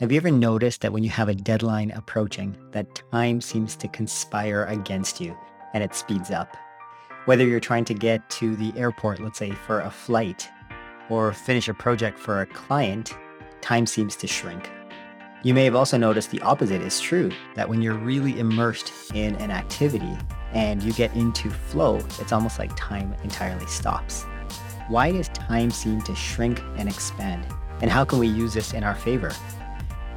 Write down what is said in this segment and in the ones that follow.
Have you ever noticed that when you have a deadline approaching, that time seems to conspire against you and it speeds up? Whether you're trying to get to the airport, let's say for a flight, or finish a project for a client, time seems to shrink. You may have also noticed the opposite is true that when you're really immersed in an activity and you get into flow, it's almost like time entirely stops. Why does time seem to shrink and expand? And how can we use this in our favor?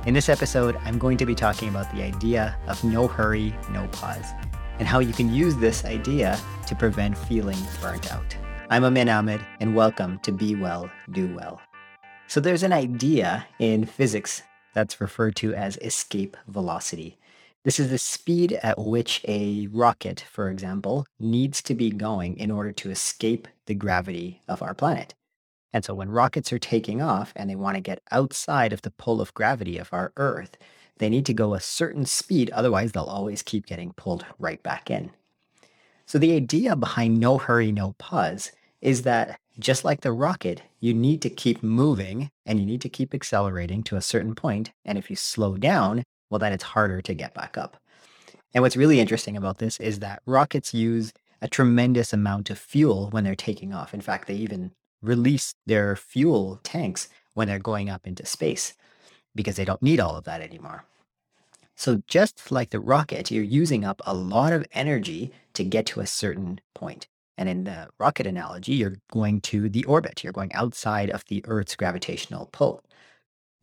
In this episode, I'm going to be talking about the idea of no hurry, no pause, and how you can use this idea to prevent feeling burnt out. I'm Amin Ahmed, and welcome to Be Well, Do Well. So, there's an idea in physics that's referred to as escape velocity. This is the speed at which a rocket, for example, needs to be going in order to escape the gravity of our planet. And so when rockets are taking off and they want to get outside of the pull of gravity of our Earth, they need to go a certain speed, otherwise, they'll always keep getting pulled right back in. So the idea behind no hurry, no pause is that just like the rocket, you need to keep moving and you need to keep accelerating to a certain point. And if you slow down, well, then it's harder to get back up. And what's really interesting about this is that rockets use a tremendous amount of fuel when they're taking off. In fact, they even release their fuel tanks when they're going up into space because they don't need all of that anymore. So, just like the rocket, you're using up a lot of energy to get to a certain point. And in the rocket analogy, you're going to the orbit, you're going outside of the Earth's gravitational pull.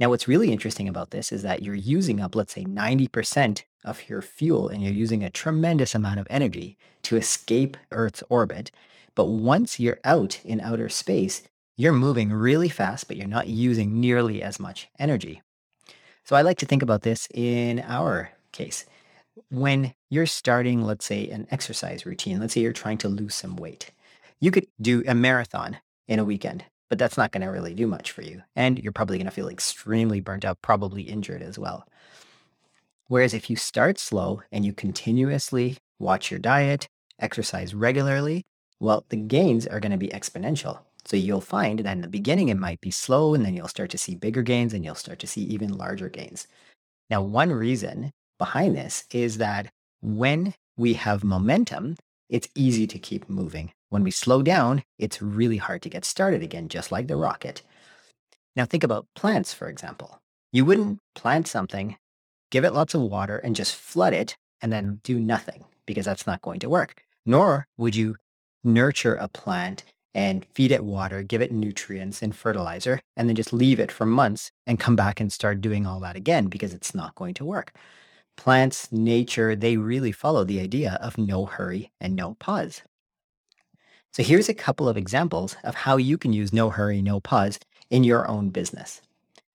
Now, what's really interesting about this is that you're using up, let's say, 90% of your fuel and you're using a tremendous amount of energy to escape Earth's orbit. But once you're out in outer space, you're moving really fast, but you're not using nearly as much energy. So I like to think about this in our case. When you're starting, let's say, an exercise routine, let's say you're trying to lose some weight, you could do a marathon in a weekend but that's not going to really do much for you. And you're probably going to feel extremely burnt out, probably injured as well. Whereas if you start slow and you continuously watch your diet, exercise regularly, well, the gains are going to be exponential. So you'll find that in the beginning, it might be slow, and then you'll start to see bigger gains and you'll start to see even larger gains. Now, one reason behind this is that when we have momentum, it's easy to keep moving. When we slow down, it's really hard to get started again, just like the rocket. Now, think about plants, for example. You wouldn't plant something, give it lots of water, and just flood it and then do nothing because that's not going to work. Nor would you nurture a plant and feed it water, give it nutrients and fertilizer, and then just leave it for months and come back and start doing all that again because it's not going to work. Plants, nature, they really follow the idea of no hurry and no pause. So here's a couple of examples of how you can use no hurry, no pause in your own business.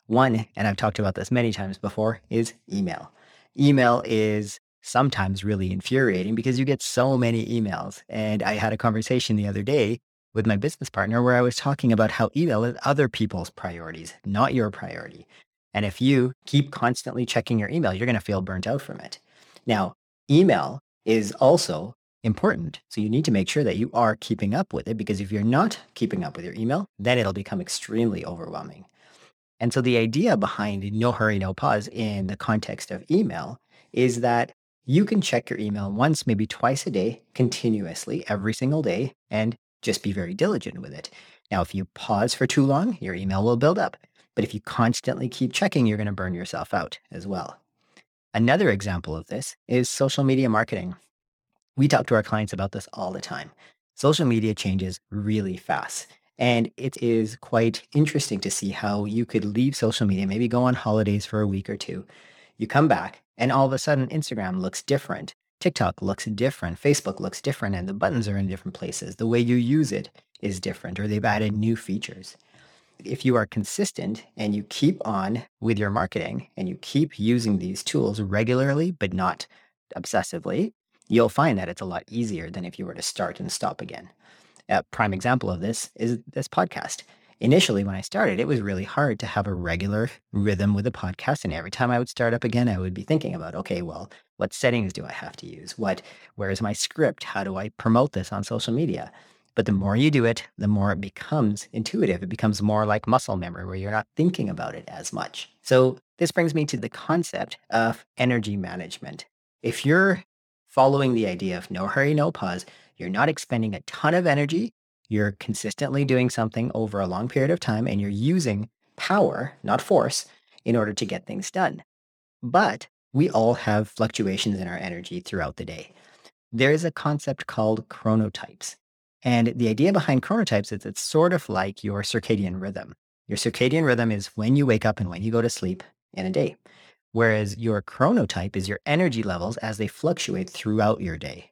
One, and I've talked about this many times before, is email. Email is sometimes really infuriating because you get so many emails. And I had a conversation the other day with my business partner where I was talking about how email is other people's priorities, not your priority. And if you keep constantly checking your email, you're going to feel burnt out from it. Now, email is also important. So you need to make sure that you are keeping up with it because if you're not keeping up with your email, then it'll become extremely overwhelming. And so the idea behind no hurry, no pause in the context of email is that you can check your email once, maybe twice a day, continuously, every single day, and just be very diligent with it. Now, if you pause for too long, your email will build up. But if you constantly keep checking, you're going to burn yourself out as well. Another example of this is social media marketing. We talk to our clients about this all the time. Social media changes really fast. And it is quite interesting to see how you could leave social media, maybe go on holidays for a week or two. You come back, and all of a sudden, Instagram looks different. TikTok looks different. Facebook looks different, and the buttons are in different places. The way you use it is different, or they've added new features. If you are consistent and you keep on with your marketing and you keep using these tools regularly, but not obsessively, you'll find that it's a lot easier than if you were to start and stop again. A prime example of this is this podcast. Initially, when I started, it was really hard to have a regular rhythm with a podcast. And every time I would start up again, I would be thinking about, okay, well, what settings do I have to use? What, where is my script? How do I promote this on social media? But the more you do it, the more it becomes intuitive. It becomes more like muscle memory where you're not thinking about it as much. So This brings me to the concept of energy management. If you're following the idea of no hurry, no pause, you're not expending a ton of energy, you're consistently doing something over a long period of time, and you're using power, not force, in order to get things done. But we all have fluctuations in our energy throughout the day. There is a concept called chronotypes. And the idea behind chronotypes is it's sort of like your circadian rhythm. Your circadian rhythm is when you wake up and when you go to sleep in a day. Whereas your chronotype is your energy levels as they fluctuate throughout your day.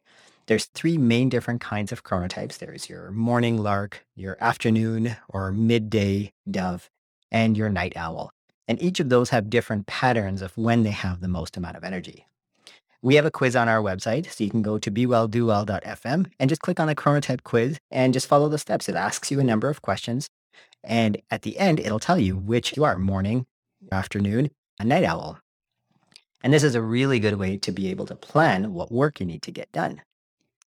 There's three main different kinds of chronotypes. There's your morning lark, your afternoon or midday dove, and your night owl. And each of those have different patterns of when they have the most amount of energy. We have a quiz on our website, so you can go to bewelldowell.fm and just click on the chronotype quiz and just follow the steps. It asks you a number of questions. And at the end, it'll tell you which you are morning, afternoon, a night owl. And this is a really good way to be able to plan what work you need to get done.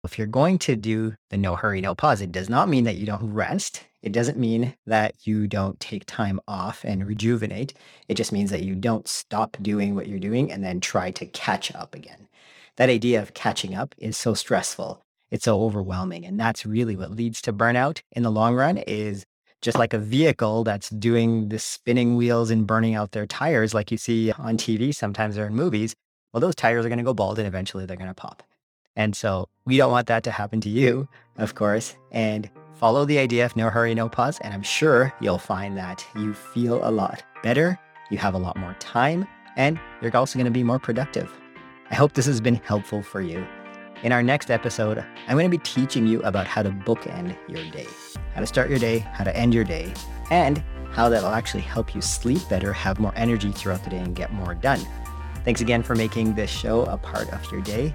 If you're going to do the no hurry, no pause, it does not mean that you don't rest. It doesn't mean that you don't take time off and rejuvenate. It just means that you don't stop doing what you're doing and then try to catch up again. That idea of catching up is so stressful. It's so overwhelming. And that's really what leads to burnout in the long run is just like a vehicle that's doing the spinning wheels and burning out their tires, like you see on TV sometimes or in movies. Well, those tires are going to go bald and eventually they're going to pop. And so we don't want that to happen to you, of course. And follow the idea of no hurry, no pause. And I'm sure you'll find that you feel a lot better, you have a lot more time, and you're also going to be more productive. I hope this has been helpful for you. In our next episode, I'm going to be teaching you about how to bookend your day, how to start your day, how to end your day, and how that will actually help you sleep better, have more energy throughout the day, and get more done. Thanks again for making this show a part of your day,